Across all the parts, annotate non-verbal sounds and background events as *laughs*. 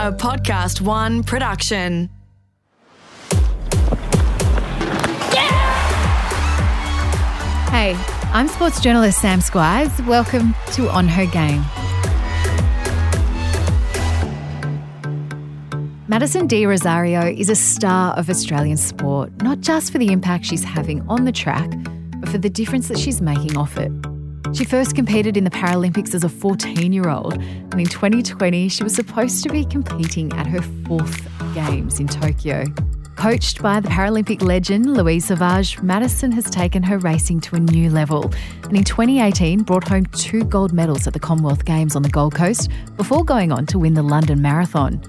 a Podcast One production. Hey, I'm sports journalist Sam Squiers. Welcome to On Her Game. Madison de Rozario is a star of Australian sport, not just for the impact she's having on the track, but for the difference that she's making off it. She first competed in the Paralympics as a 14 year old, and in 2020, she was supposed to be competing at her fourth Games in Tokyo. Coached by the Paralympic legend Louise Sauvage, Madison has taken her racing to a new level and in 2018 brought home two gold medals at the Commonwealth Games on the Gold Coast before going on to win the London Marathon.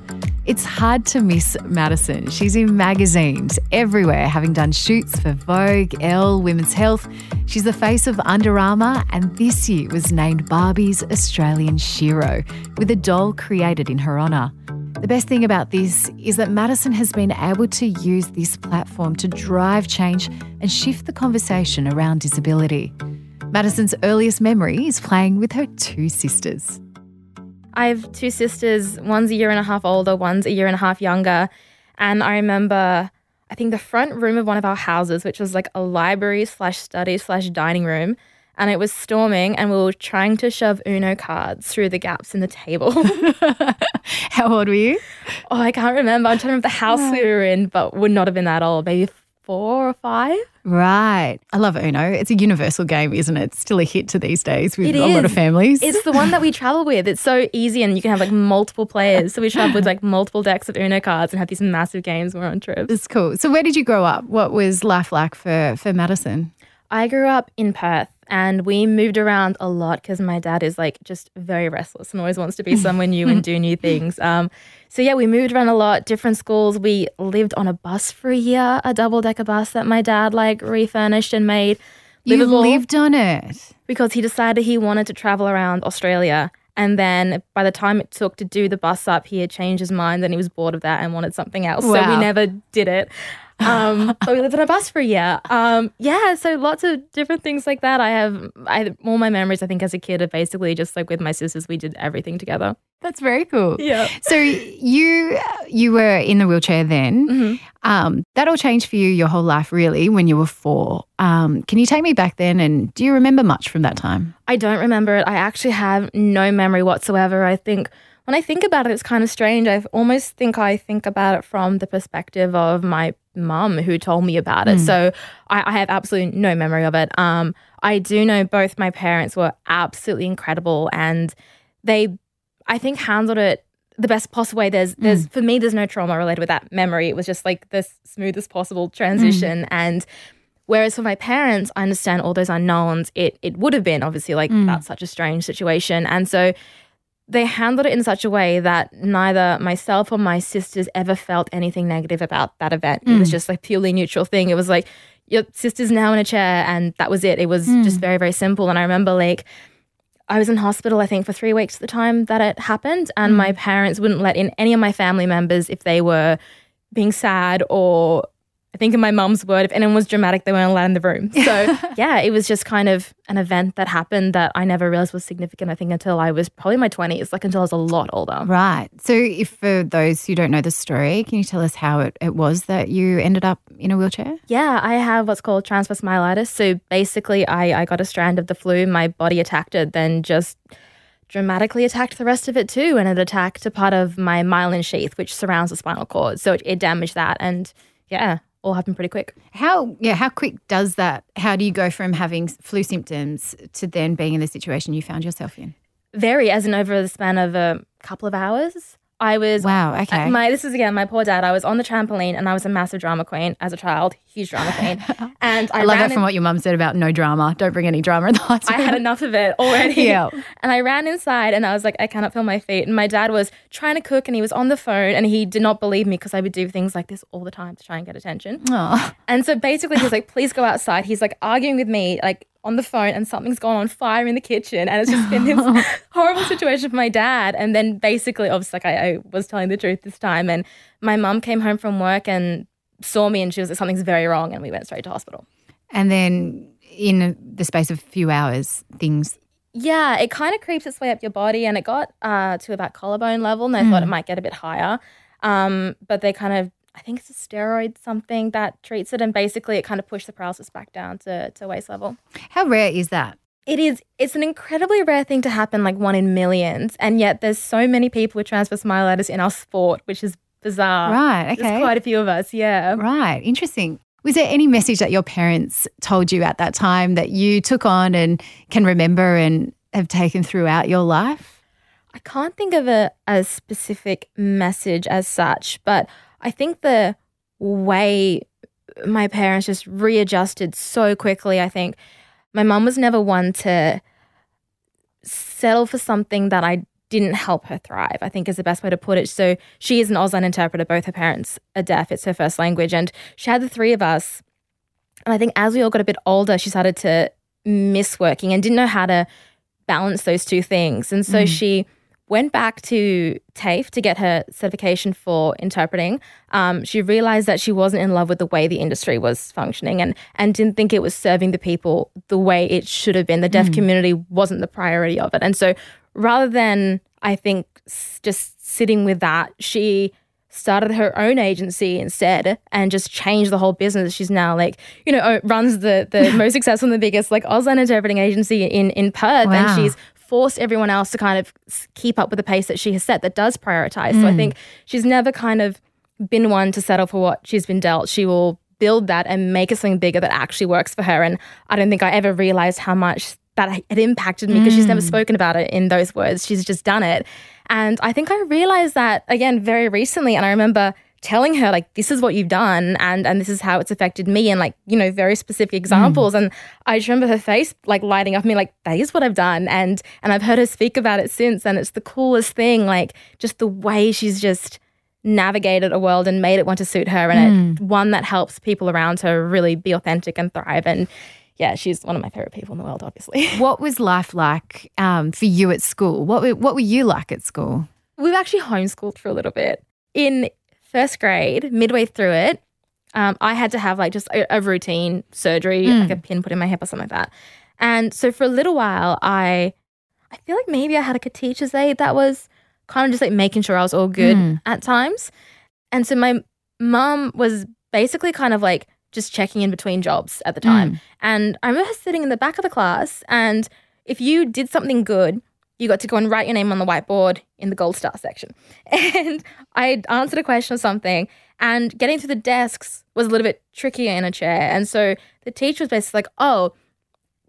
It's hard to miss Madison. She's in magazines everywhere, having done shoots for Vogue, Elle, Women's Health. She's the face of Under Armour and this year was named Barbie's Australian Shero with a doll created in her honour. The best thing about this is that Madison has been able to use this platform to drive change and shift the conversation around disability. Madison's earliest memory is playing with her two sisters. I have two sisters. One's a year and a half older, one's a year and a half younger. And I remember, I think the front room of one of our houses, which was like a library slash study slash dining room, and it was storming, and we were trying to shove Uno cards through the gaps in the table. *laughs* *laughs* How old were you? oh, I can't remember. I'm trying to remember the house we were in, but would not have been that old. Maybe four or five. Right. I love Uno. It's a universal game, isn't it? It's still a hit to these days with It a lot of families. It's the one that we *laughs* travel with. It's so easy, and you can have like multiple players. So we travel with like multiple decks of Uno cards and have these massive games when we're on trips. It's cool. So where did you grow up? What was life like for, for Madison? I grew up in Perth and we moved around a lot because my dad is like just very restless and always wants to be somewhere new and *laughs* do new things. Um, so yeah, we moved around a lot, different schools. We lived on a bus for a year, a double decker bus that my dad like refurnished and made. You livable lived on it. because he decided he wanted to travel around Australia. And then by the time it took to do the bus up, he had changed his mind and he was bored of that and wanted something else. So we never did it. Um, but we lived on a bus for a year. Um, yeah, so lots of different things like that. I have I, all my memories, I think, as a kid are basically just like with my sisters, we did everything together. That's very cool. Yeah. So you you were in the wheelchair then. Mm-hmm. Um, that all changed for you your whole life, really, when you were four. Um, can you take me back then? And do you remember much from that time? I don't remember it. I actually have no memory whatsoever. I think when I think about it, it's kind of strange. I almost think I think about it from the perspective of my mum who told me about it. Hmm. So I, I have absolutely no memory of it. Um, I do know both my parents were absolutely incredible and they, I think, handled it the best possible way. There's, hmm. there's for me, there's no trauma related with that memory. It was just like the smoothest possible transition hmm. and. Whereas for my parents, I understand all those unknowns. It it would have been obviously like that's such a strange situation, and so they handled it in such a way that neither myself or my sisters ever felt anything negative about that event. It was mm. just like purely neutral thing. It was like your sister's now in a chair, and that was it. It was mm. just very very simple. And I remember like. I was in hospital, I think, for three weeks at the time that it happened, and my mm. parents wouldn't let in any of my family members if they were being sad or I think in my mum's word, if anyone was dramatic, they weren't allowed in the room. *laughs* So yeah, it was just kind of an event that happened that I never realized was significant. I think until I was probably in my twenties, like until I was a lot older. Right. So, if for those who don't know the story, can you tell us how it, it was that you ended up in a wheelchair? Yeah, I have what's called transverse myelitis. So basically, I, I got a strand of the flu. My body attacked it, then just dramatically attacked the rest of it too. And it attacked a part of my myelin sheath, which surrounds the spinal cord. So it, it damaged that. And yeah, all happened pretty quick. How yeah, how quick does that? How do you go from having flu symptoms to then being in the situation you found yourself in? Very, as in over the span of a couple of hours. I was Wow, okay. Uh, My this is again my poor dad. I was on the trampoline and I was a massive drama queen as a child, huge drama queen. *laughs* And I, I love that from in- what your mum said about no drama. Don't bring any drama in the house. I had enough of it already. *laughs* Yeah. *laughs* And I ran inside and I was like, I cannot feel my feet. And my dad was trying to cook and he was on the phone and he did not believe me because I would do things like this all the time to try and get attention. Aw. And so basically he was like, please go outside. He's like arguing with me, like on the phone, and something's gone on fire in the kitchen. And it's just been this *laughs* horrible situation for my dad. And then basically, obviously, like I, I was telling the truth this time. And my mum came home from work and saw me and she was like, something's very wrong. And we went straight to hospital. And then in the space of a few hours, things Yeah, it kind of creeps its way up your body, and it got uh, to about collarbone level, and I thought it might get a bit higher. Um, but they kind of, I think it's a steroid something that treats it, and basically it kind of pushed the paralysis back down to, to waist level. How rare is that? It is. It's an incredibly rare thing to happen, like one in millions, and yet there's so many people with transverse myelitis in our sport, which is bizarre. Right, okay. There's quite a few of us. Yeah. Right, interesting. Was there any message that your parents told you at that time that you took on and can remember and have taken throughout your life? I can't think of a, a specific message as such, but I think the way my parents just readjusted so quickly, I think my mum was never one to settle for something that I didn't help her thrive, I think is the best way to put it. So she is an Auslan interpreter. Both her parents are deaf. It's her first language. And she had the three of us. And I think as we all got a bit older, she started to miss working and didn't know how to balance those two things. And so mm. she went back to TAFE to get her certification for interpreting. Um, she realized that she wasn't in love with the way the industry was functioning and, and didn't think it was serving the people the way it should have been. The deaf mm. community wasn't the priority of it. And so rather than, I think, just sitting with that, she started her own agency instead and just changed the whole business. She's now like, you know, runs the the *laughs* most successful and the biggest like Auslan interpreting agency in in Perth, wow. and she's forced everyone else to kind of keep up with the pace that she has set that does prioritize. Mm. So I hmm. think she's never kind of been one to settle for what she's been dealt. She will build that and make it something bigger that actually works for her. And I don't think I ever realized how much that it impacted me because mm. she's never mm. spoken about it in those words. She's just done it. And I think I realized that again very recently. And I remember telling her like this is what you've done and and this is how it's affected me and like you know very specific examples mm. and i just remember her face like lighting up me like that is what i've done and and i've heard her speak about it since and it's the coolest thing like just the way she's just navigated a world and made it one to suit her and mm. it, one that helps people around her really be authentic and thrive and yeah, she's one of my favorite people in the world, obviously. *laughs* What was life like um, for you at school? What were, what were you like at school? We've actually homeschooled for a little bit. In first grade, midway through it, um, I had to have like just a, a routine surgery, mm. like a pin put in my hip or something like that. And so for a little while, I, I feel like maybe I had like a teacher's aide that was kind of just like making sure I was all good mm. at times. And so my mum was basically kind of like just checking in between jobs at the time. Mm. And I remember sitting in the back of the class, and if you did something good, you got to go and write your name on the whiteboard in the gold star section. *laughs* And I answered a question or something, and getting to the desks was a little bit trickier in a chair. And so the teacher was basically like, oh,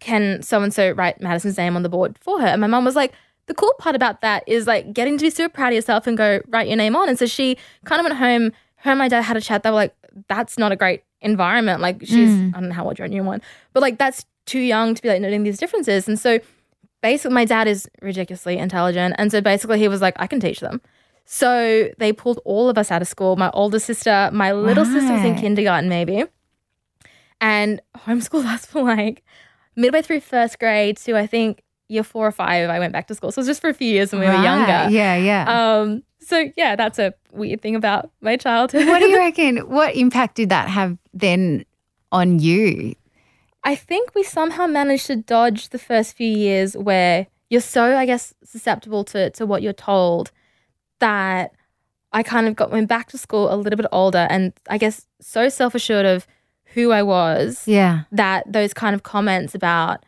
can so and so write Madison's name on the board for her? And my mom was like, the cool part about that is like getting to be super proud of yourself and go write your name on. And so she kind of went home. Her and my dad had a chat. They were like, that's not a great environment. Like she's, mm. I don't know how old you your new one, but like that's too young to be like noting these differences. And so basically, my dad is ridiculously intelligent. And so basically, he was like, I can teach them. So they pulled all of us out of school. My older sister, my little right. sister was in kindergarten, maybe. And homeschooled *laughs* us for like midway through first grade to I think year four or five, I went back to school. So it was just for a few years when we right. were younger. Yeah, yeah. Um, so yeah, that's a weird thing about my childhood. what do you *laughs* reckon? What impact did that have then on you? I think we somehow managed to dodge the first few years where you're so, I guess, susceptible to to what you're told that I kind of got went back to school a little bit older and I guess so self assured of who I was. Yeah. That those kind of comments about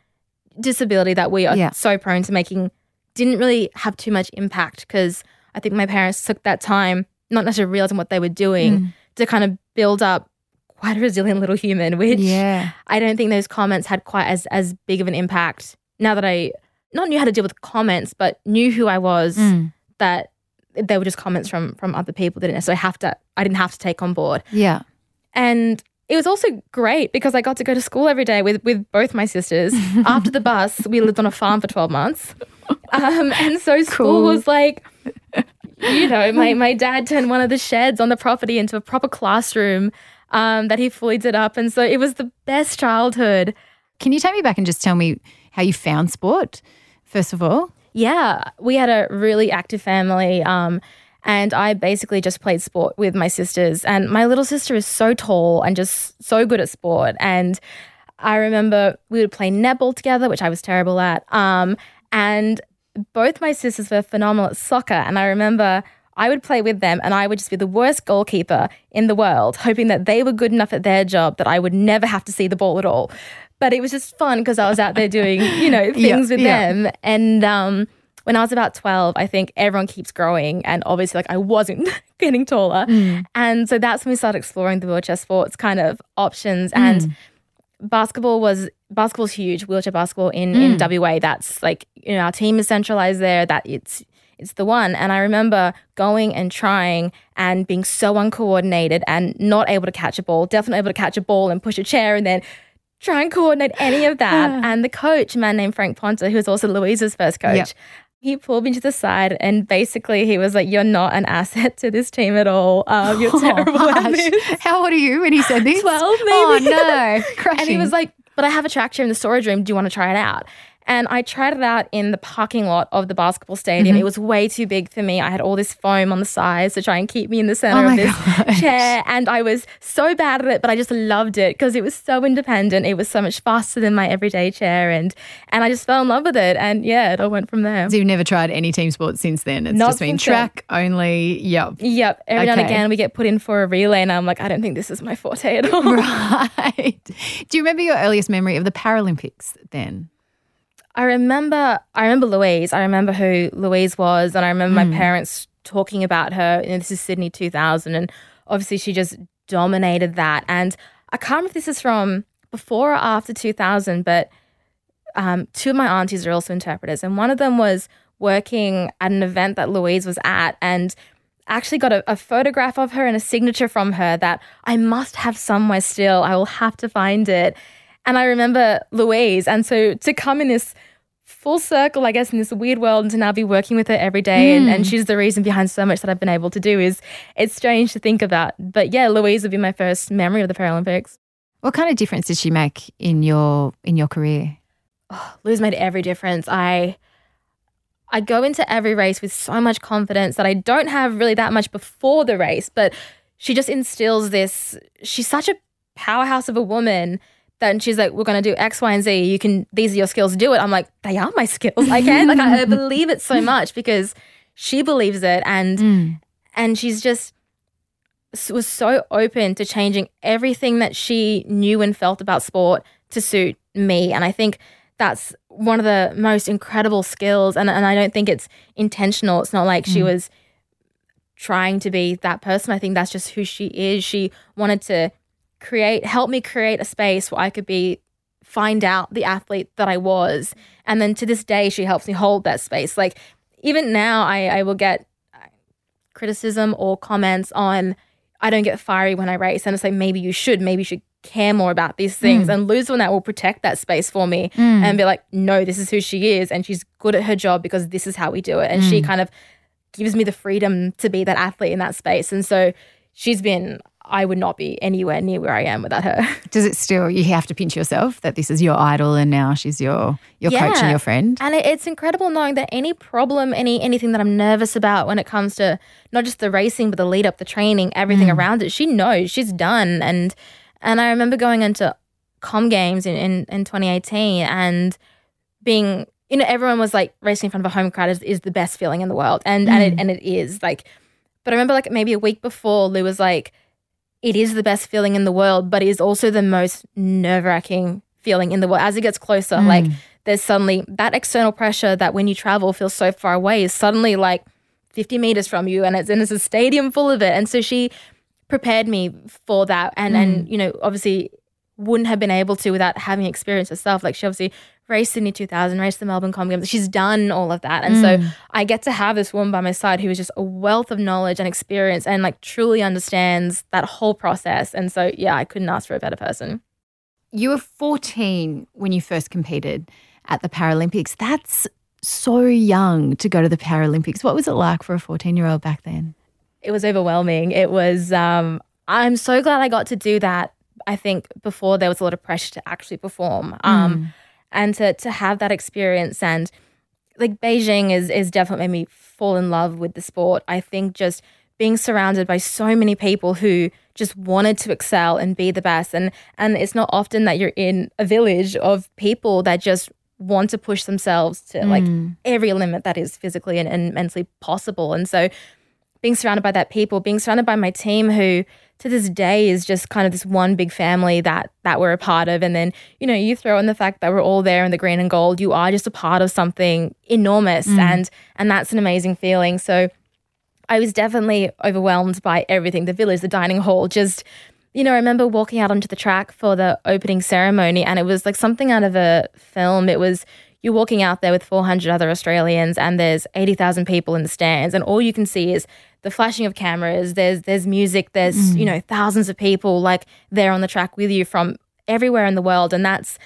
disability that we are yeah. so prone to making didn't really have too much impact because I think my parents took that time, not necessarily realizing what they were doing, mm. to kind of build up quite a resilient little human, which yeah. I don't think those comments had quite as as big of an impact now that I not knew how to deal with comments, but knew who I was, mm. that they were just comments from from other people that didn't necessarily have to I didn't have to take on board. Yeah. And it was also great because I got to go to school every day with, with both my sisters. *laughs* After the bus, we lived on a farm for 12 months. Um, and so school cool. was like, you know, my, my dad turned one of the sheds on the property into a proper classroom um, that he fully did up. And so it was the best childhood. Can you take me back and just tell me how you found sport, first of all? Yeah, we had a really active family. Um, and I basically just played sport with my sisters. And my little sister is so tall and just so good at sport. And I remember we would play netball together, which I was terrible at. Um, And both my sisters were phenomenal at soccer. And I remember I would play with them and I would just be the worst goalkeeper in the world, hoping that they were good enough at their job that I would never have to see the ball at all. But it was just fun because I was out there doing, you know, *laughs* things yeah, with yeah. them. And um, when I was about 12, I think everyone keeps growing. And obviously, like, I wasn't *laughs* getting taller. Mm. And so that's when we started exploring the wheelchair sports kind of options. Mm. And basketball was basketball's huge wheelchair basketball in mm. in WA that's like you know our team is centralized there that it's it's the one and I remember going and trying and being so uncoordinated and not able to catch a ball definitely able to catch a ball and push a chair and then try and coordinate any of that *sighs* and the coach a man named Frank Ponta who was also Louise's first coach yep. He pulled me to the side and basically he was like, You're not an asset to this team at all. Um, you're *laughs* oh, terrible at this. How old are you when he said *laughs* this? 12, maybe. Oh, no. *laughs* And he was like, But I have a tractor in the storage room. Do you want to try it out? And I tried it out in the parking lot of the basketball stadium. Mm-hmm. It was way too big for me. I had all this foam on the sides to try and keep me in the center oh of this gosh. chair. And I was so bad at it, but I just loved it because it was so independent. It was so much faster than my everyday chair. And and I just fell in love with it. And yeah, it all went from there. So you've never tried any team sports since then? It's Not just been track then. only. Yep. Yep. Every okay. now and again we get put in for a relay and I'm like, I don't think this is my forte at all. *laughs* Right. Do you remember your earliest memory of the Paralympics then? I remember I remember Louise. I remember who Louise was and I remember mm. my hmm. parents talking about her. And this is Sydney 2000 and obviously she just dominated that. And I can't remember if this is from before or after 2000, but um, two of my aunties are also interpreters. And one of them was working at an event that Louise was at and actually got a, a, photograph of her and a signature from her that I must have somewhere still. I will have to find it. And I remember Louise. And so to come in this full circle, I guess, in this weird world and to now be working with her every day mm. and, and, hmm. she's the reason behind so much that I've been able to do is it's strange to think about. But yeah, Louise would be my first memory of the Paralympics. What kind of difference did she make in your in your career? Oh, Louise made every difference. I I go into every race with so much confidence that I don't have really that much before the race, but she just instills this. She's such a powerhouse of a woman and she's like, we're going to do X, Y, and Z. You can, these are your skills, do it. I'm like, they are my *laughs* skills. I can. like, I, I believe it so much because she believes it. And, mm. and she's just, was so open to changing everything that she knew and felt about sport to suit me. And I think that's one of the most incredible skills. And, and I don't think it's intentional. It's not like mm. she was trying to be that person. I think that's just who she is. She wanted to create help me create a space where I could be find out the athlete that I was. And then to this day she helps me hold that space. Like even now I, I will get criticism or comments on I don't get fiery when I race. And it's like maybe you should, maybe you should care more about these things. Mm. And Lou's one that will protect that space for me mm. and be like, no, this is who she is. And she's good at her job because this is how we do it. And mm. she kind of gives me the freedom to be that athlete in that space. And so she's been I would not be anywhere near where I am without her. *laughs* Does it still you have to pinch yourself that this is your idol and now she's your your yeah. coach and your friend? And it's incredible knowing that any problem, any anything that I'm nervous about when it comes to not just the racing but the lead up, the training, everything mm. around it, she knows she's done. And and I remember going into com games in, in, in 2018 and being you know everyone was like racing in front of a home crowd is, is the best feeling in the world and mm. and it and it is like but I remember like maybe a week before Lou was like it is the best feeling in the world, but it is also the most nerve wracking feeling in the world. As it gets closer, mm. like there's suddenly that external pressure that when you travel feels so far away is suddenly like 50 meters from you and it's, it's a stadium full of it. And so she prepared me for that. And, mm. and, you know, obviously wouldn't have been able to without having experience herself. Like she obviously raced Sydney 2000, race the Melbourne Com Games. She's done all of that. And mm. so I get to have this woman by my side who is just a wealth of knowledge and experience and like truly understands that whole process. And so, yeah, I couldn't ask for a better person. You were 14 when you first competed at the Paralympics. That's so young to go to the Paralympics. What was it like for a 14 year old back then? It was overwhelming. It was, um, I'm so glad I got to do that. I think before there was a lot of pressure to actually perform. Um, mm and to to have that experience and like Beijing is is definitely made me fall in love with the sport. I think just being surrounded by so many people who just wanted to excel and be the best and and it's not often that you're in a village of people that just want to push themselves to like mm. every limit that is physically and, and mentally possible. And so being surrounded by that people, being surrounded by my team who to this day is just kind of this one big family that that we're a part of. And then, you know, you throw in the fact that we're all there in the green and gold, you are just a part of something enormous mm. and and that's an amazing feeling. So I was definitely overwhelmed by everything, the village, the dining hall, just you know, I remember walking out onto the track for the opening ceremony and it was like something out of a film. It was you're walking out there with 400 other Australians and there's 80,000 people in the stands and all you can see is the flashing of cameras, there's there's music, there's, mm. you know, thousands of people like there on the track with you from everywhere in the world. And that's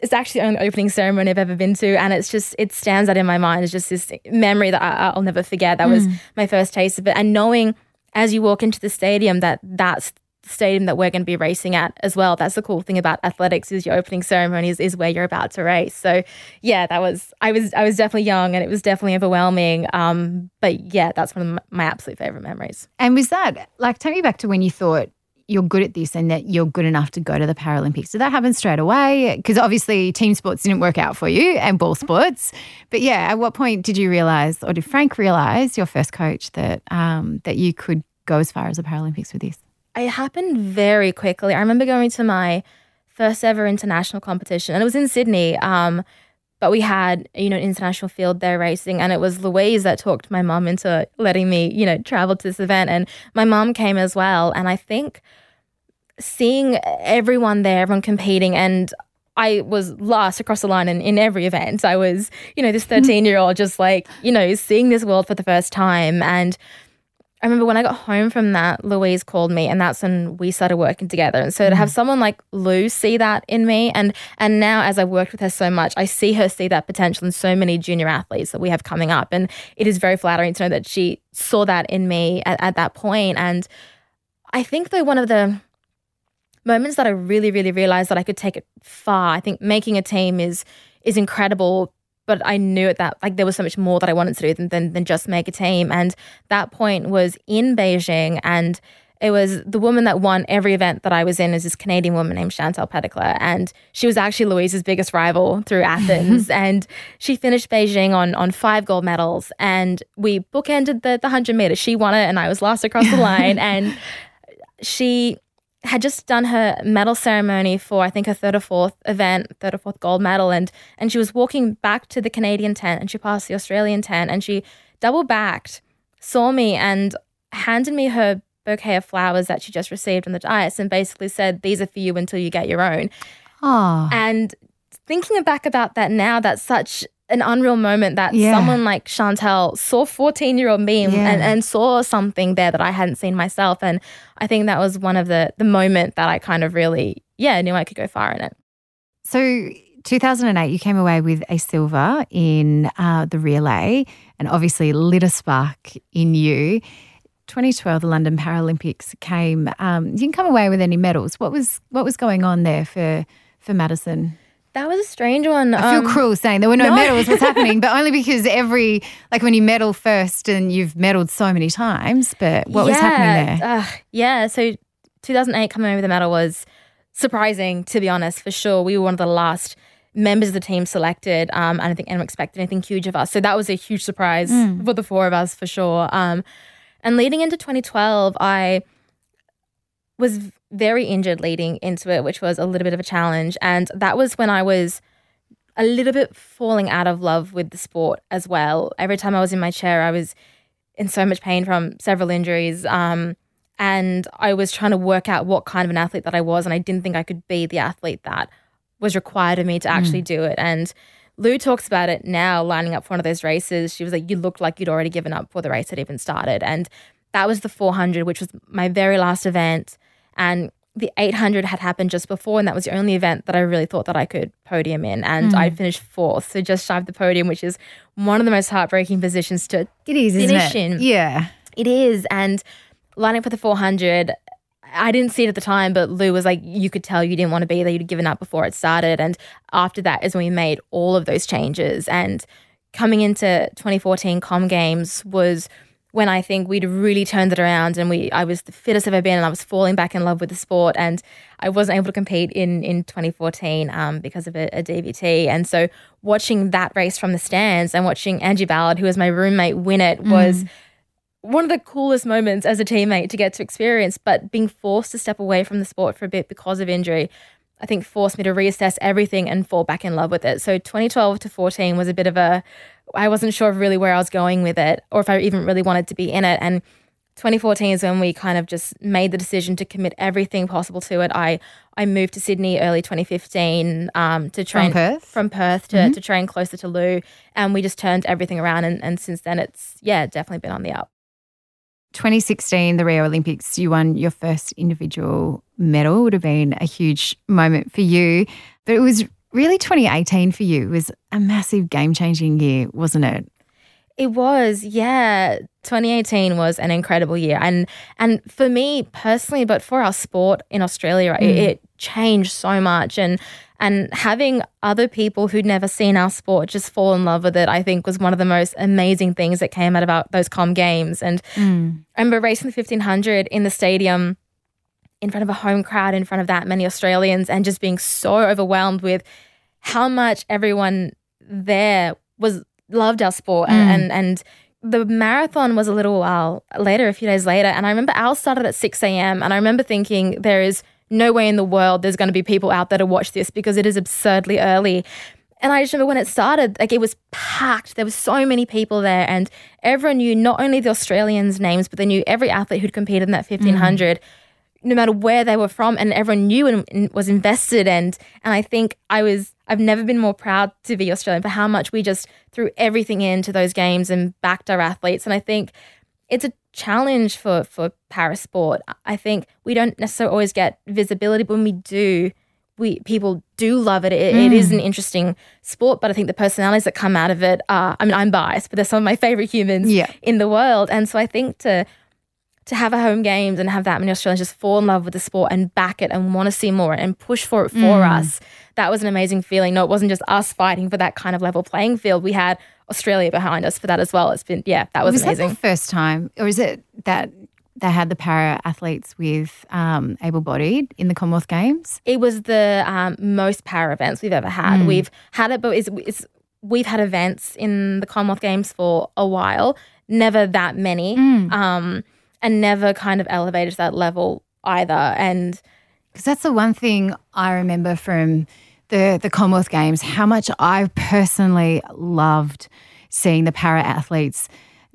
it's actually the only opening ceremony I've ever been to, and it's just it stands out in my mind. It's just this memory that I, I'll never forget. That was mm. my first taste of it, and knowing as you walk into the stadium that that's stadium that we're going to be racing at as well. That's the cool thing about athletics is your opening ceremony is, is where you're about to race. So yeah, that was I was I was definitely young and it was definitely overwhelming. Um, but yeah, that's one of my, absolute favorite memories. And was that like take me back to when you thought you're good at this and that you're good enough to go to the Paralympics? Did that happen straight away? Because obviously team sports didn't work out for you and ball sports. But yeah, at what point did you realize, or did Frank realize, your first coach, that um, that you could go as far as the Paralympics with this? It happened very quickly. I remember going to my first ever international competition, and it was in Sydney. Um, but we had, you know, an international field there racing, and it was Louise that talked my mum into letting me, you know, travel to this event. And my mum came as well. And I think seeing everyone there, everyone competing, and I was last across the line in, in every event. I was, you know, this 13 year old just like, you know, seeing this world for the first time. And I remember when I got home from that, Louise called me, and that's when we started working together. And so to have mm. someone like Lou see that in me, and and now as I've worked with her so much, I see her see that potential in so many junior athletes that we have coming up, and it is very flattering to know that she saw that in me at, at that point. And I think though one of the moments that I really, really realized that I could take it far. I think making a team is is incredible, but I knew at that like there was so much more that I wanted to do than, than than just make a team. And that point was in Beijing, and it was the woman that won every event that I was in is this Canadian woman named Chantal Petitclerc, and she was actually Louise's biggest rival through Athens. *laughs* and she finished Beijing on on five gold medals, and we bookended the the hundred meters. She won it, and I was last across the line, *laughs* and she had just done her medal ceremony for I think her third or fourth event, third or fourth gold medal, and and she was walking back to the Canadian tent, and she passed the Australian tent, and she double backed, saw me, and handed me her bouquet of flowers that she just received on the dais, and basically said, "These are for you until you get your own." Oh, And thinking back about that now, that's such an unreal moment that Yeah. someone like Chantal saw 14 year old me and, Yeah. and, and saw something there that I hadn't seen myself. And I think that was one of the, the moment that I kind of really, yeah, knew I could go far in it. So 2008, you came away with a silver in uh, the relay and obviously lit a spark in you. 2012, the London Paralympics came. Um, you didn't come away with any medals. What was what was going on there for for Madison? That was a strange one. I feel Um, cruel saying there were no, no. medals. What's happening? But only *laughs* because every like when you medal first and you've medaled so many times. But what was happening there? Uh, yeah. So 2008 coming over the medal was surprising, to be honest, for sure. We were one of the last members of the team selected. Um, I don't think anyone expected anything huge of us. So that was a huge surprise for the four of us, for sure. Um, and leading into 2012, I was very injured leading into it, which was a little bit of a challenge. And that was when I was a little bit falling out of love with the sport as well. Every time I was in my chair, I was in so much pain from several injuries. Um, and I was trying to work out what kind of an athlete that I was. And I didn't think I could be the athlete that was required of me to actually do it. And Lou talks about it now, lining up for one of those races. She was like, You looked like you'd already given up before the race had even started. And that was the 400, which was my very last event. And the 800 had happened just before, and that was the only event that I really thought that I could podium in. And mm. I finished fourth, so just shy of the podium, which is one of the most heartbreaking positions to It is, isn't finish it? in. Yeah. It is. And lining up for the 400, I didn't see it at the time, but Lou was like, you could tell you didn't want to be there. You'd given up before it started. And after that is when we made all of those changes. And coming into 2014 Com Games was when I think we'd really turned it around and we I was the fittest I've ever been and I was falling back in love with the sport and I wasn't able to compete in in 2014 um, because of a, a, DVT and so watching that race from the stands and watching Angie Ballard who was my roommate win it mm. was one of the coolest moments as a teammate to get to experience but being forced to step away from the sport for a bit because of injury I think forced me to reassess everything and fall back in love with it. So 2012 to 14 was a bit of a I wasn't sure of really where I was going with it or if I even really wanted to be in it. And 2014 is when we kind of just made the decision to commit everything possible to it. I I moved to Sydney early 2015 um, to train from Perth, from Perth to, mm-hmm. to train closer to Lou, and we just turned everything around. And, and since then, it's yeah, definitely been on the up. 2016, the Rio Olympics, you won your first individual medal. Would have been a huge moment for you, but it was really 2018 for you. Was a massive game changing year, wasn't it? It was, yeah. 2018 was an incredible year, and and for me personally, but for our sport in Australia, mm. it, it changed so much, and and having other people who'd never seen our sport just fall in love with it, I think was one of the most amazing things that came out of those Com Games. And mm. I remember racing the 1500 in the stadium in front of a home crowd, in front of that many Australians, and just being so overwhelmed with how much everyone there was loved our sport mm. and, and the marathon was a little while later, a few days later, and I remember ours started at 6 a.m. and I remember thinking there is no way in the world there's going to be people out there to watch this because it is absurdly early. And I just remember when it started, like it was packed. There were so many people there, and everyone knew not only the Australians' names, but they knew every athlete who'd competed in that 1500. Mm no matter where they were from and everyone knew and, was invested and and I think I was I've never been more proud to be Australian for how much we just threw everything into those games and backed our athletes and I think it's a challenge for for para sport. I think we don't necessarily always get visibility but when we do we people do love it. It, mm. it is an interesting sport, but I think the personalities that come out of it are I mean I'm biased, but they're some of my favorite humans yeah. in the world and so I think to to have a home games and have that many Australians just fall in love with the sport and back it and want to see more and push for it for mm. us. That was an amazing feeling. No, it wasn't just us fighting for that kind of level playing field. We had Australia behind us for that as well. It's been yeah, that was, was amazing. That the first time, or is it that they had the para athletes with um, able bodied in the Commonwealth Games? It was the um, most para events we've ever had. Mm. We've had it, but it's, it's, we've had events in the Commonwealth Games for a while. Never that many. Mm. Um, and never kind of elevated to that level either. And because that's the one thing I remember from the the Commonwealth Games, how much I personally loved seeing the para athletes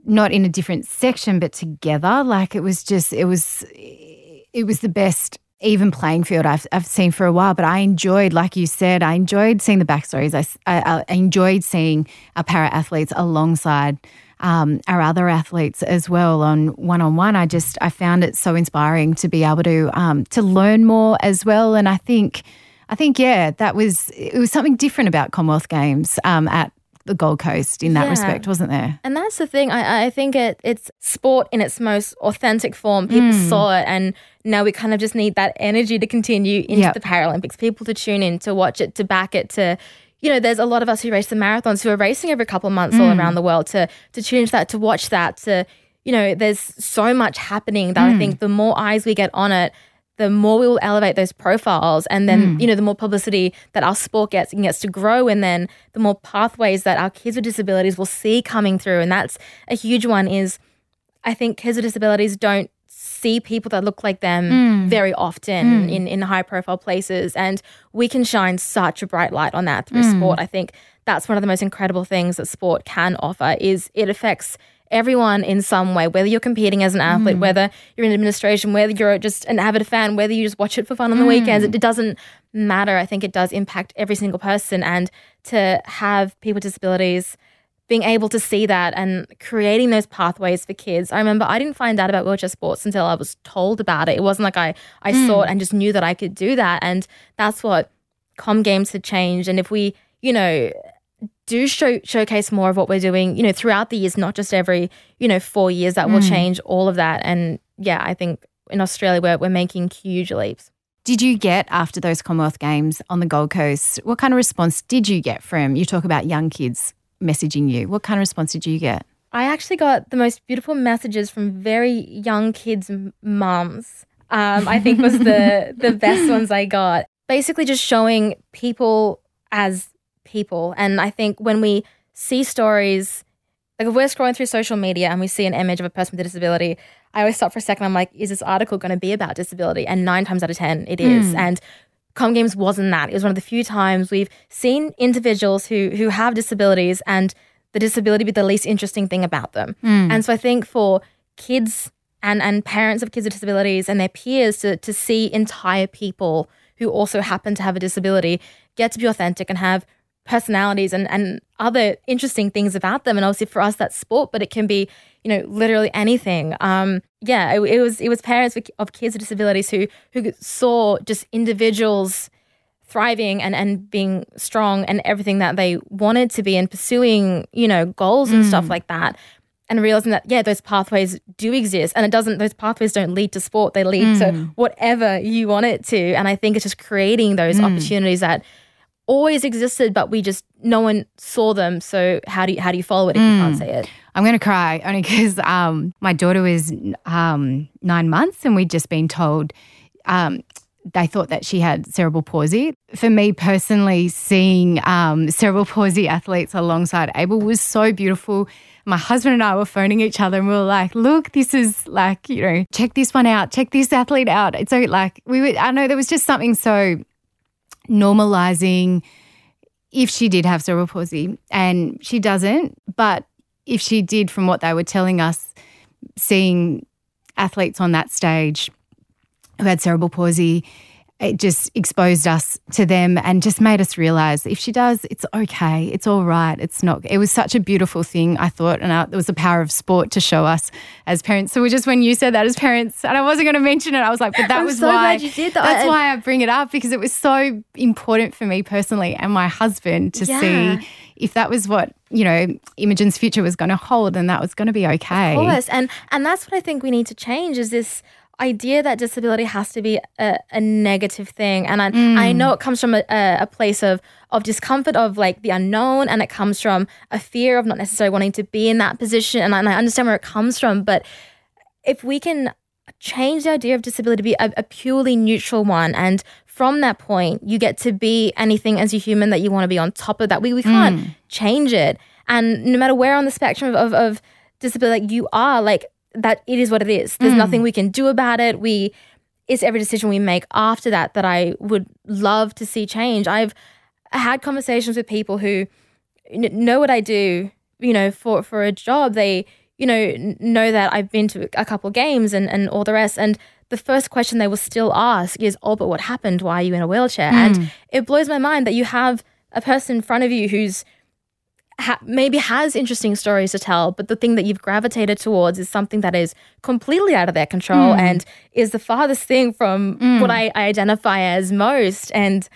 not in a different section but together. Like it was just it was it was the best even playing field I've, I've seen for a while. But I enjoyed, like you said, I enjoyed seeing the backstories. I, I, I enjoyed seeing our para athletes alongside um, our other athletes as well on one on one. I just I found it so inspiring to be able to um, to learn more as well. And I think I think yeah, that was it was something different about Commonwealth Games um, at the Gold Coast in that yeah. respect, wasn't there? And that's the thing. I, I think it, it's sport in its most authentic form. People mm. saw it, and now we kind of just need that energy to continue into yep. the Paralympics. People to tune in, to watch it, to back it, to you know, there's a lot of us who race the marathons who are racing every couple of months mm. all around the world to to tune into that, to watch that, to you know, there's so much happening that mm. I think the more eyes we get on it, the more we will elevate those profiles and then mm. you know the more publicity that our sport gets and gets to grow and then the more pathways that our kids with disabilities will see coming through and that's a huge one is i think kids with disabilities don't see people that look like them mm. very often mm. in, in high profile places. And we can shine such a bright light on that through mm. sport. I think that's one of the most incredible things that sport can offer is it affects everyone in some way, whether you're competing as an athlete, mm. whether you're in administration, whether you're just an avid fan, whether you just watch it for fun on the mm. weekends, it, it, doesn't matter. I think it does impact every single person. And to have people with disabilities being able to see that and creating those pathways for kids. I remember I didn't find out about wheelchair sports until I was told about it. It wasn't like I, I mm. saw it and just knew that I could do that. And that's what Com Games had changed. And if we, you know, do show, showcase more of what we're doing, you know, throughout the years, not just every, you know, four years, that mm. will change all of that. And yeah, I think in Australia, we're, we're making huge leaps. Did you get after those Commonwealth Games on the Gold Coast? What kind of response did you get from? You talk about young kids messaging you? What kind of response did you get? I actually got the most beautiful messages from very young kids' mums. Um, I think was the *laughs* the best ones I got. Basically, just showing people as people, and I think when we see stories, like if we're scrolling through social media and we see an image of a person with a disability, I always stop for a second. I'm like, is this article going to be about disability? And nine times out of ten, it is. Mm. And Com Games wasn't that. It was one of the few times we've seen individuals who who have disabilities and the disability be the least interesting thing about them. Mm. And so I think for kids and and parents of kids with disabilities and their peers to to see entire people who also happen to have a disability get to be authentic and have personalities and and other interesting things about them. And obviously for us that's sport, but it can be you know literally anything. Um, yeah, it, it was it was parents of kids with disabilities who who saw just individuals thriving and, and being strong and everything that they wanted to be and pursuing, you know, goals and stuff mm. like that. And realizing that, yeah, those pathways do exist. And it doesn't, those pathways don't lead to sport, they lead to mm. whatever you want it to. And I think it's just creating those mm. opportunities that always existed, but we just, no one saw them. So how do you, how do you follow it if you can't see it? I'm going to cry only because um, my daughter was um, nine months and we'd just been told um, they thought that she had cerebral palsy. For me personally, seeing um, cerebral palsy athletes alongside able was so beautiful. My husband and I were phoning each other and we were like, look, this is like, you know, check this one out, check this athlete out. It's so like, we were, I know there was just something so normalizing if she did have cerebral palsy and she doesn't, but if she did, from what they were telling us, seeing athletes on that stage who had cerebral palsy, it just exposed us to them and just made us realize if she does, it's okay. It's all right. It's not. It was such a beautiful thing, I thought. And uh, it was the power of sport to show us as parents. So, we just when you said that as parents, and I wasn't going to mention it, I was like, but that I'm was so why. glad you did that. That's And- why I bring it up because it was so important for me personally and my husband to Yeah. see if that was what, you know, Imogen's future was going to hold and that was going to be okay. Of course, and and that's what I think we need to change is this idea that disability has to be a, a negative thing, and I, I mm. know it comes from a, a, place of of discomfort of like the unknown, and it comes from a fear of not necessarily wanting to be in that position, and I, and I understand where it comes from, but if we can change the idea of disability to be a, a purely neutral one and from that point you get to be anything as a human that you want to be on top of that we, we mm. can't change it. And no matter where on the spectrum of, of, of disability like you are like that it is what it is there's nothing mm. we can do about it we it's every decision we make after that that i would love to see change i've had conversations with people who know what I do, you know, for for a job. They, you know, know that I've been to a couple games and and all the rest. And the first question they will still ask is, "Oh, but what happened? Why are you in a wheelchair?" And mm. it blows my mind that you have a person in front of you who's ha- maybe has interesting stories to tell, but the thing that you've gravitated towards is something that is completely out of their control hmm. and is the farthest thing from hmm. what I, I identify as most. And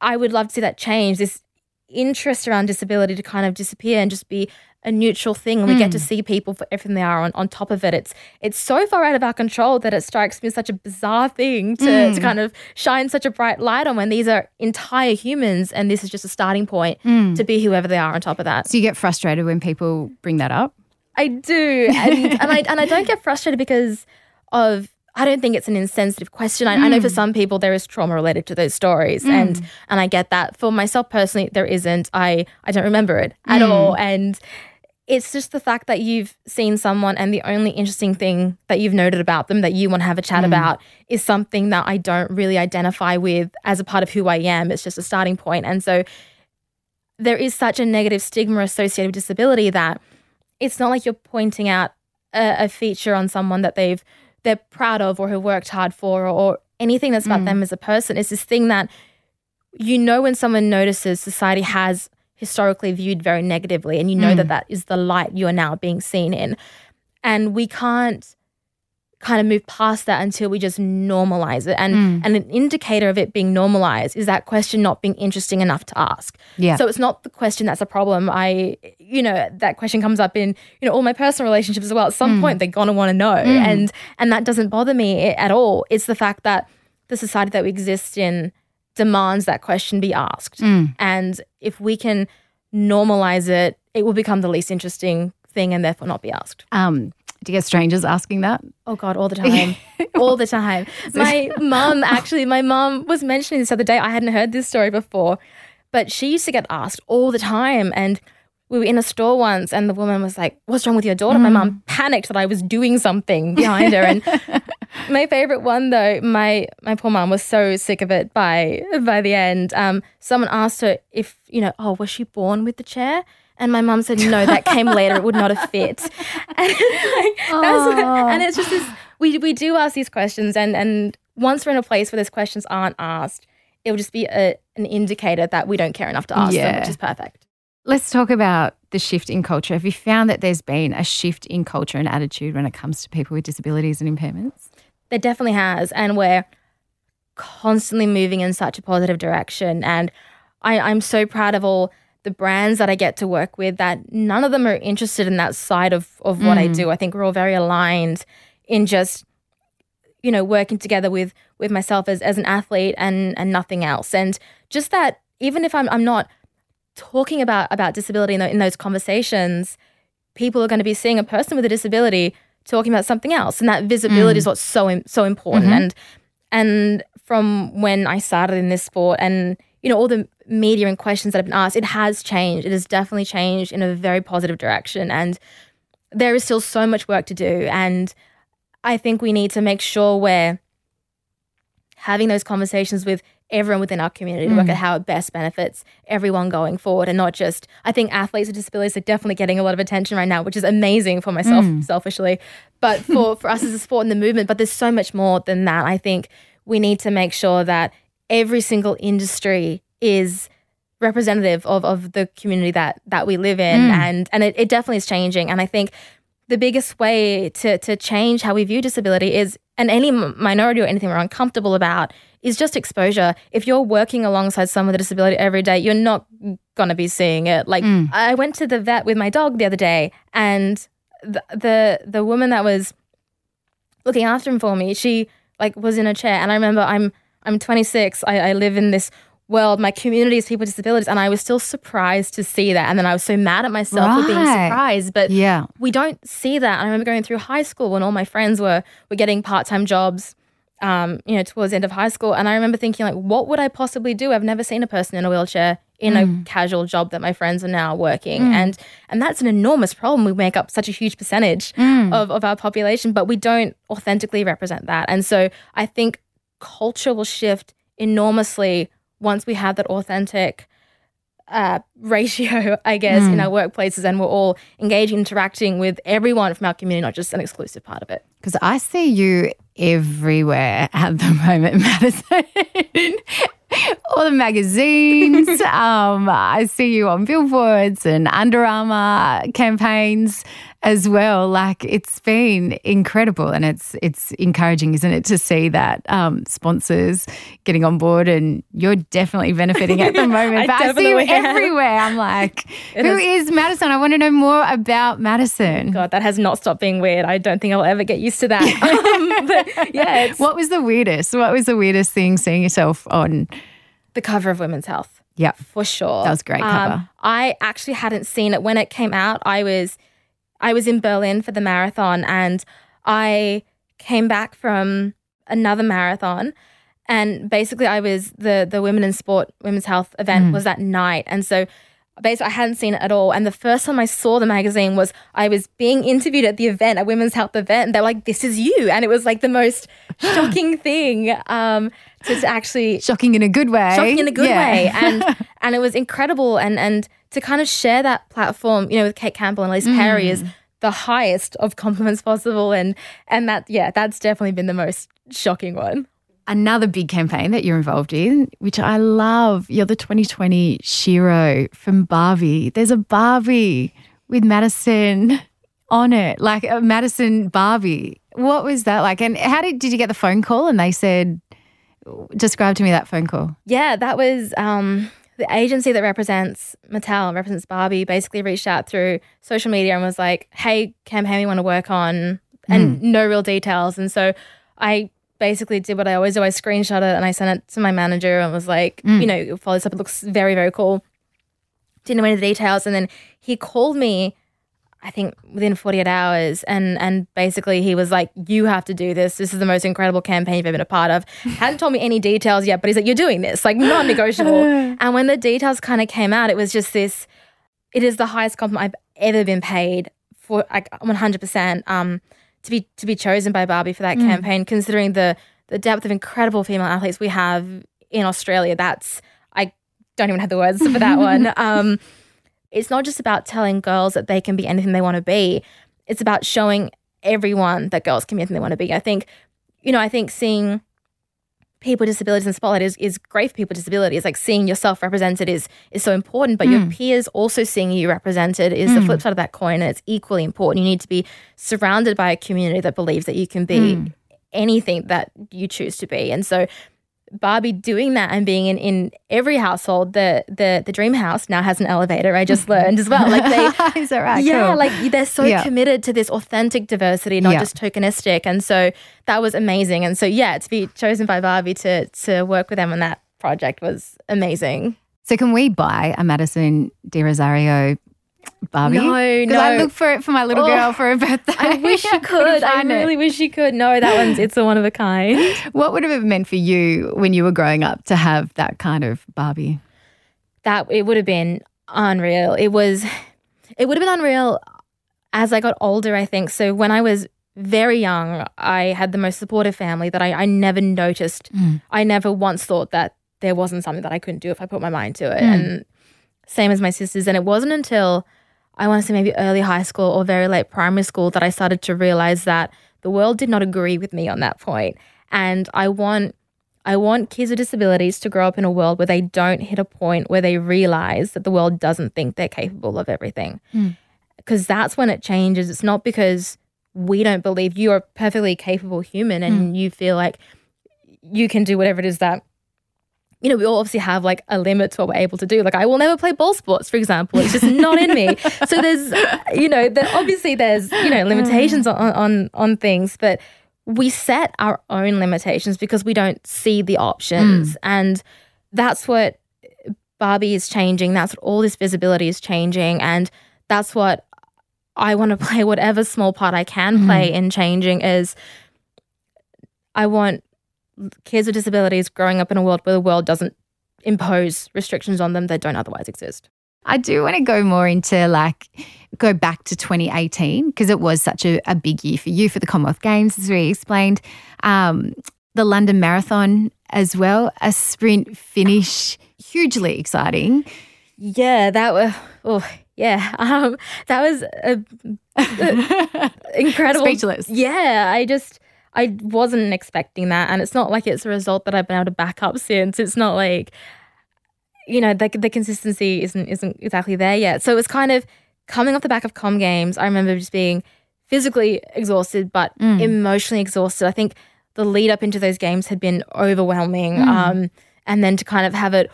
I would love to see that change. This interest around disability to kind of disappear and just be a neutral thing, and we get to hmm. see people for everything they are on, on top of it. It's it's so far out of our control that it strikes me as such a bizarre thing to, to hmm. kind of shine such a bright light on when these are entire humans, and this is just a starting point hmm. to be whoever they are on top of that. So you get frustrated when people bring that up? I do, and, and I and I don't get frustrated because of. I don't think it's an insensitive question. I, I know for hmm. some people there is trauma related to those stories, hmm. and and I get that. For myself personally, there isn't. I I don't remember it at hmm. all, and it's just the fact that you've seen someone and the only interesting thing that you've noted about them that you want to have a chat about is something that I don't really identify with as a part of who I am. It's just a starting point, and so there is such a negative stigma associated with disability that it's not like you're pointing out a, a feature on someone that they've they're proud of or have worked hard for or, or anything that's about mm. them as a person. It's this thing that you know when someone notices society has historically viewed very negatively and you know that mm. that is the light you are now being seen in. And we can't kind of move past that until we just normalize it. And mm. and an indicator of it being normalized is that question not being interesting enough to ask. Yeah. so it's not the question that's a problem. I you know that question comes up in you know all my personal relationships as well. At some mm. point they're gonna want to know mm. and and that doesn't bother me at all. It's the fact that the society that we exist in demands that question be asked. And if we can normalize it it will become the least interesting thing and therefore not be asked. Um, do you get strangers asking that? Oh God, all the time, *laughs* all the time. My mum actually, my mum was mentioning this other day. I hadn't heard this story before, but she used to get asked all the time, and we were in a store once, and the woman was like, "What's wrong with your daughter?" My mum panicked that I was doing something behind her, and *laughs* my favorite one though, my my poor mum was so sick of it by by the end. Um, someone asked her if you know, oh, was she born with the chair? And my mum said, no, that came later. It would not have fit. *laughs* And, like, that's, and it's just this, we, we do ask these questions. And, and once we're in a place where those questions aren't asked, it will just be a, an indicator that we don't care enough to ask them, which is perfect. Let's talk about the shift in culture. Have you found that there's been a shift in culture and attitude when it comes to people with disabilities and impairments? There definitely has. And we're constantly moving in such a positive direction. And I, I'm so proud of all the brands that I get to work with that none of them are interested in that side of, of what I mm. do. I think we're all very aligned in just, you know, working together with with myself as, as an athlete and and nothing else. And just that even if I'm I'm not talking about about disability in, tho- in those conversations, people are going to be seeing a person with a disability talking about something else, and that visibility is mm. what's so so important. Mm-hmm. And and from when I started in this sport, and you know all the media and questions that have been asked, it has changed. It has definitely changed in a very positive direction, and there is still so much work to do. And I think we need to make sure we're having those conversations with everyone within our community to work mm. out how it best benefits everyone going forward and not just I think athletes with disabilities are definitely getting a lot of attention right now, which is amazing for myself mm. selfishly. But for, *laughs* for us as a sport and the movement, but there's so much more than that. I think we need to make sure that every single industry is representative of, of the community that that we live in mm. and and it, it definitely is changing and I think the biggest way to to change how we view disability is and any minority or anything we're uncomfortable about is just exposure. If you're working alongside someone with a disability every day, you're not gonna be seeing it. Like mm. I went to the vet with my dog the other day, and the the, the woman that was looking after him for me, she like was in a chair, and I remember I'm I'm 26. I, I live in this world. My community is people with disabilities, and I was still surprised to see that. And then I was so mad at myself for being surprised. But Yeah. we don't see that. I remember going through high school when all my friends were were getting part time jobs. Um, you know, towards the end of high school, and I remember thinking, like, what would I possibly do? I've never seen a person in a wheelchair in a mm. casual job that my friends are now working, mm. and and that's an enormous problem. We make up such a huge percentage mm. of of our population, but we don't authentically represent that, and so I think culture will shift enormously once we have that authentic uh, *laughs* ratio, I guess, in our workplaces, and we're all engaging, interacting with everyone from our community, not just an exclusive part of it. Because I see you everywhere at the *laughs* moment, Madison. *laughs* All the magazines. um, I see you on billboards and Under Armour campaigns as well. Like it's been incredible, and it's it's encouraging, isn't it, to see that um, sponsors getting on board, and you're definitely benefiting at the *laughs* moment. I but I see you am. everywhere. I'm like, *laughs* who is Madison? I want to know more about Madison. God, that has not stopped being weird. I don't think I'll ever get used to that. *laughs* um, but yeah, What was the weirdest? What was the weirdest thing seeing yourself on? the cover of Women's Health. Yeah. for sure. That was great cover. Um, I actually hadn't seen it when it came out. I was I was in Berlin for the marathon and I came back from another marathon and basically I was the the women in sport women's health event Mm. was that night and so basically I hadn't seen it at all. And the first time I saw the magazine was I was being interviewed at the event a women's health event. And they were like this is you. And it was like the most *laughs* shocking thing um to, to actually Shocking in a good way. shocking in a good Yeah. way. And *laughs* and it was incredible. And and to kind of share that platform you know with kate campbell and Ellyse Perry is the highest of compliments possible. And and that yeah that's definitely been the most shocking one Another big campaign that you're involved in, which I love. You're the 2020 Shero from Barbie. There's a Barbie with Madison on it, like a Madison Barbie. What was that like? And how did did you get the phone call? And they said, describe to me that phone call. yeah that was um the agency that represents Mattel, represents Barbie, basically reached out through social media and was like, "Hey, campaign we want to work on," and no real details. And so I basically did what I always do: I screenshot it and I sent it to my manager and was like, "You know, follow this up. It looks very, very cool." Didn't know any of the details, and then he called me I think within 48 hours. And and basically he was like, You have to do this. This is the most incredible campaign you've ever been a part of. *laughs* Hadn't told me any details yet, but he's like, You're doing this, like non negotiable. *laughs* and when the details kind of came out, it was just this it is the highest compliment I've ever been paid for like 100% um to be to be chosen by Barbie for that Mm. campaign considering the the depth of incredible female athletes we have in Australia that's I don't even have the words for that one *laughs* um it's not just about telling girls that they can be anything they want to be. It's about showing everyone that girls can be anything they want to be. I think, you know, I think seeing people with disabilities in spotlight is, is great for people with disabilities. Like seeing yourself represented is is so important, but your hmm. peers also seeing you represented is the hmm. flip side of that coin, and it's equally important. You need to be surrounded by a community that believes that you can be hmm. anything that you choose to be. And so Barbie doing that and being in, in every household, the the the dream house now has an elevator. I just mm-hmm. learned as well. Like they *laughs* Is that right? yeah, Cool. like they're so Yeah. committed to this authentic diversity, not Yeah. just tokenistic. And so that was amazing. And so yeah, to be chosen by Barbie to to work with them on that project was amazing. So can we buy a Madison de Rozario Barbie? No, Because I look for it for my little Oh, girl for her birthday. I wish you *laughs* could. I it. really wish you could. No, that one's it's a one of a kind. What would it have meant for you when you were growing up to have that kind of Barbie? that it would have been unreal. It was it would have been unreal as I got older, I think. So when I was very young, I had the most supportive family that I, I never noticed. Mm. I never once thought that there wasn't something that I couldn't do if I put my mind to it. Mm. And same as my sisters. And it wasn't until I want to say maybe early high school or very late primary school that I started to realize that the world did not agree with me on that point. And I want I want kids with disabilities to grow up in a world where they don't hit a point where they realize that the world doesn't think they're capable of everything. Hmm. Because that's when it changes. It's not because we don't believe you're a perfectly capable human and hmm. you feel like you can do whatever it is that you know, we all obviously have like a limit to what we're able to do. Like, I will never play ball sports, for example. It's just not in me. *laughs* So there's, you know, there, obviously there's, you know, mm. limitations on, on on things, but we set our own limitations because we don't see the options, mm. and that's what Barbie is changing. That's what all this visibility is changing, and that's what I want to play. Whatever small part I can play mm-hmm. in changing is, I want kids with disabilities growing up in a world where the world doesn't impose restrictions on them that don't otherwise exist. I do want to go more into like go back to 2018 because it was such a, a big year for you for the Commonwealth Games, as we explained. Um, the London Marathon as well, a sprint finish, hugely exciting. Yeah, that was oh yeah, *laughs* um, that was a, a- *laughs* incredible. Speechless. Yeah, I just I wasn't expecting that, and it's not like it's a result that I've been able to back up since. It's not like you know the the consistency isn't isn't exactly there yet. So it was kind of coming off the back of Com Games. I remember just being physically exhausted, but emotionally exhausted. I think the lead up into those games had been overwhelming, um, and then to kind of have it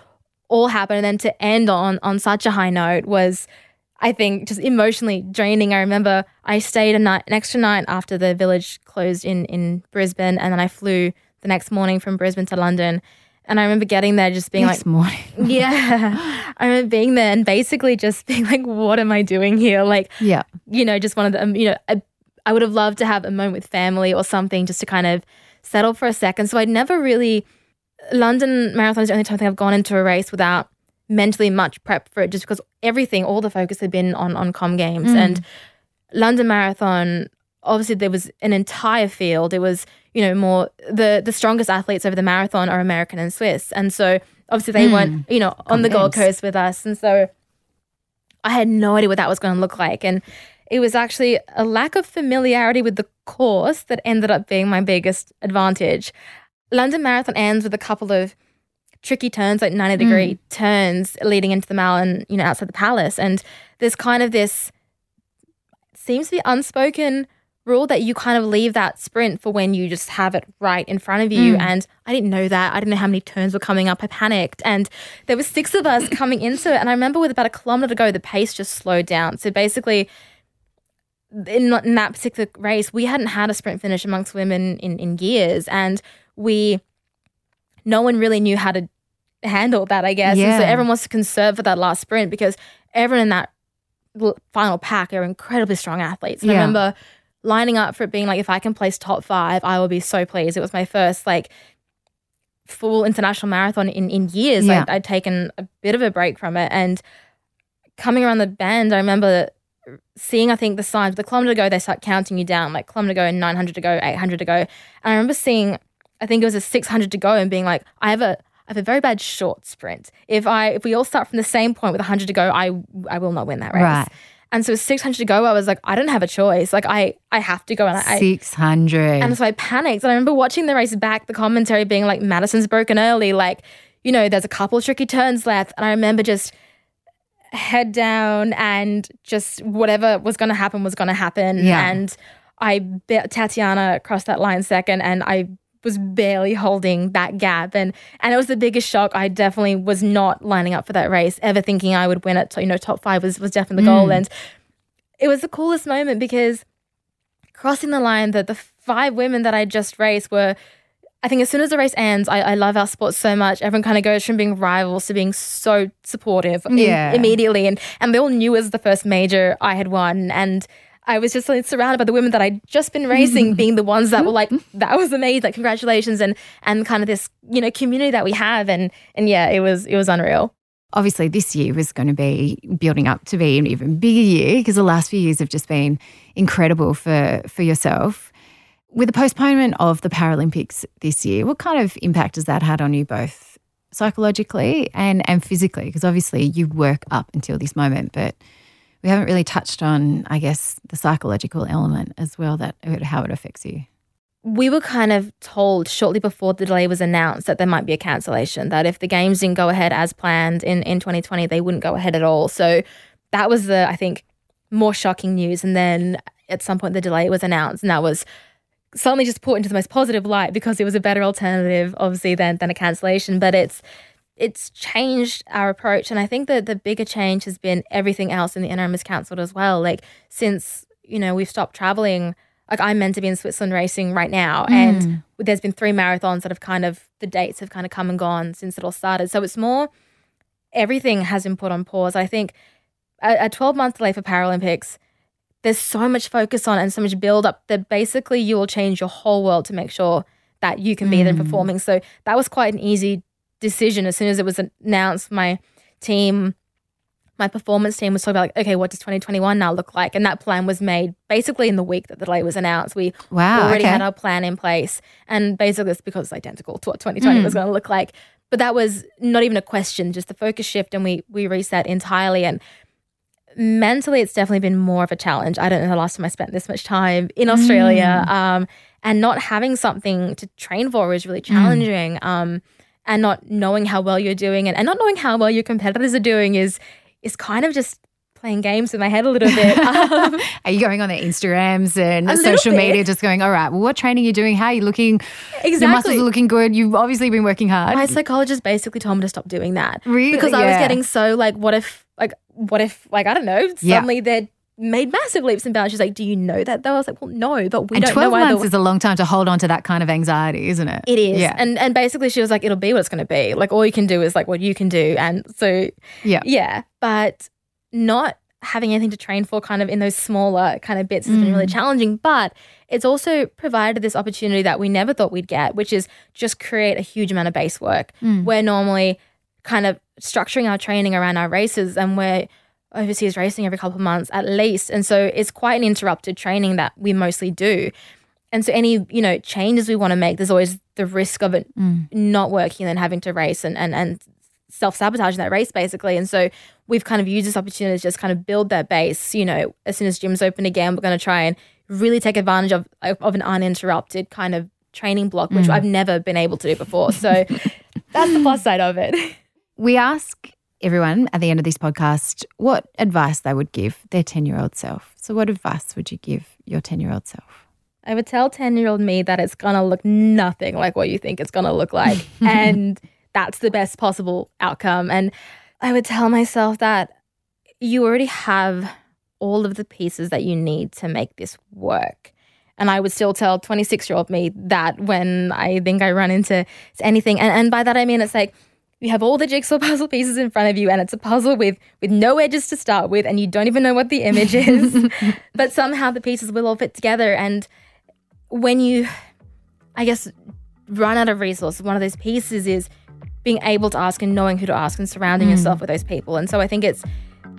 all happen and then to end on on such a high note was I think just emotionally draining. I remember I stayed a night an extra night after the village closed in in Brisbane and then I flew the next morning from Brisbane to London. And I remember getting there just being Next like morning. *laughs* Yeah. *laughs* I remember being there and basically just *laughs* being like, what am I doing here? Like Yeah. you know, just one of the, um, you know, I, I would have loved to have a moment with family or something just to kind of settle for a second. So I'd never really, London Marathon is the only time I think I've gone into a race without mentally much prep for it, just because everything, all the focus had been on on com games mm. and London Marathon. Obviously, there was an entire field. It was, you know, more the the strongest athletes over the marathon are American and Swiss, and so obviously they mm. weren't, you know, on the Gold Coast with us, and so I had no idea what that was going to look like. And it was actually a lack of familiarity with the course that ended up being my biggest advantage. London Marathon ends with a couple of tricky turns, like 90 degree mm. turns leading into the and, you know, outside the palace. And there's kind of this seems to be unspoken rule that you kind of leave that sprint for when you just have it right in front of you. Mm. And I didn't know that. I didn't know how many turns were coming up. I panicked. And there were six of us coming into it. And I remember with about a kilometer to go, the pace just slowed down. So basically, in, in that particular race, we hadn't had a sprint finish amongst women in, in years. And we, no one really knew how to handle that, I guess. And so everyone wants to conserve for that last sprint because everyone in that final pack are incredibly strong athletes. And I remember lining up for it being like, if I can place top five, I will be so pleased. It was my first like full international marathon in, in years. Yeah. I'd, I'd taken a bit of a break from it. And coming around the bend, I remember seeing, I think, the signs, the kilometer to go, they start counting you down, like kilometer to go, 900 to go, 800 to go. And I remember seeing, I think it was a 600 to go and being like, I have a, I have a very bad short sprint. If I, if we all start from the same point with 100 to go, I, I will not win that race. Right. And so with 600 to go, I was like, I don't have a choice. Like I, I have to go. And I, 600. and so I panicked. And I remember watching the race back, the commentary being like, Madison's broken early. Like, you know, there's a couple of tricky turns left. And I remember just head down and just whatever was going to happen was going to happen. Yeah. And I bet Tatyana crossed that line second and I was barely holding that gap. And, and it was the biggest shock. I definitely was not lining up for that race, ever thinking I would win it. You know, top five was, was definitely the goal. Mm. And it was the coolest moment because crossing the line that the five women that I just raced were I think as soon as the race ends, I, I love our sport so much. Everyone kind of goes from being rivals to being so supportive Yeah. immediately. And and they all knew it was the first major I had won. And I was just like, surrounded by the women that I'd just been racing, *laughs* being the ones that were like, mm-hmm. that was amazing, like congratulations and and kind of this, you know, community that we have. And and yeah, it was it was unreal. Obviously, this year was going to be building up to be an even bigger year because the last few years have just been incredible for for yourself. With the postponement of the Paralympics this year, what kind of impact has that had on you both psychologically and, and physically? Because obviously you work up until this moment, but we haven't really touched on, I guess, the psychological element as well, that how it affects you. we were kind of told shortly before the delay was announced that there might be a cancellation, that if the games didn't go ahead as planned in, in 2020, they wouldn't go ahead at all. So that was the, I think, more shocking news. And then at some point, the delay was announced, and that was suddenly just put into the most positive light because it was a better alternative, obviously, than, than a cancellation. But it's, it's changed our approach. And I think that the bigger change has been everything else in the interim is cancelled as well. Like, since, you know, we've stopped traveling like I'm meant to be in Switzerland racing right now, hmm. and there's been three marathons that have kind of the dates have kind of come and gone since it all started. So it's more everything has been put on pause. I think a, a 12 month delay for Paralympics. There's so much focus on and so much build up that basically you will change your whole world to make sure that you can be there hmm. performing. So that was quite an easy decision. As soon as it was announced, my team my performance team was talking about like, okay, what does 2021 now look like? And that plan was made basically in the week that the delay was announced. We Wow, already okay. had our plan in place, and basically it's because it's identical to what 2020 was going to look like. But that was not even a question, just the focus shift, and we we reset entirely. And mentally, it's definitely been more of a challenge. I don't know the last time I spent this much time in Australia, um, and not having something to train for was really challenging. Um, and not knowing how well you're doing and, and not knowing how well your competitors are doing is is kind of just playing games in my head a little bit. *laughs* Um, Are you going on their Instagrams and social bit. media, just going, all right, well, what training are you doing? How are you looking? Your muscles are looking good. You've obviously been working hard. my psychologist basically told me to stop doing that. Really? Because I was getting so like, what if, like, what if, like, I don't know, Yeah. suddenly they're made massive leaps and bounds. She's like, do you know that though? I was like, well, no, but we and don't 12 know either. months is a long time to hold on to that kind of anxiety, isn't it? It is. Yeah. And and basically she was like, it'll be what it's gonna be. Like all you can do is like what you can do. And so Yeah. yeah. But not having anything to train for kind of in those smaller kind of bits has been Mm. really challenging. But it's also provided this opportunity that we never thought we'd get, which is just create a huge amount of base work. Mm. We're normally kind of structuring our training around our races and we're overseas racing every couple of months at least. And so it's quite an interrupted training that we mostly do. And so any, you know, changes we want to make, there's always the risk of it mm. not working and having to race and and, and self sabotaging that race basically. And so we've kind of used this opportunity to just kind of build that base. You know, as soon as gyms open again, we're going to try and really take advantage of of of an uninterrupted kind of training block, which mm. I've never been able to do before. So *laughs* that's the plus side of it. We ask everyone at the end of this podcast what advice they would give their 10 year old self. So, what advice would you give your 10 year old self? I would tell 10 year old me that it's going to look nothing like what you think it's going to look like. *laughs* and that's the best possible outcome. And I would tell myself that you already have all of the pieces that you need to make this work. And I would still tell 26 year old me that when I think I run into anything. And, and by that, I mean, it's like, you have all the jigsaw *laughs* puzzle pieces in front of you and it's a puzzle with with no edges to start with and you don't even know what the image is. *laughs* But somehow the pieces will all fit together and when you i guess run out of resources one of those pieces is being able to ask and knowing who to ask and surrounding mm. yourself with those people. And so i think it's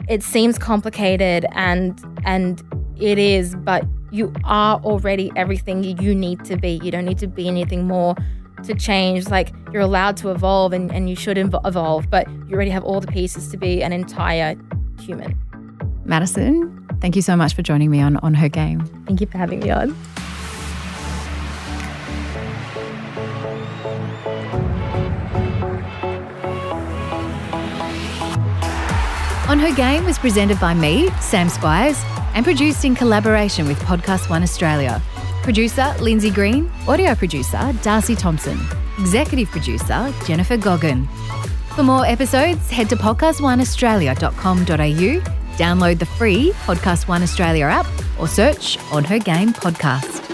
it seems complicated and and it is but you are already everything you need to be. You don't need to be anything more to change. Like you're allowed to evolve and, and you should evolve, but you already have all the pieces to be an entire human. Madison, thank you so much for joining me on On Her Game. Thank you for having me on. On Her Game was presented by me, Sam Squiers, and produced in collaboration with Podcast One Australia. Producer Lindsay Green, audio producer Darcy Thompson, executive producer Jennifer Goggin. For more episodes, head to podcastoneaustralia.com.au, download the free Podcast One Australia app, or search On Her Game Podcast.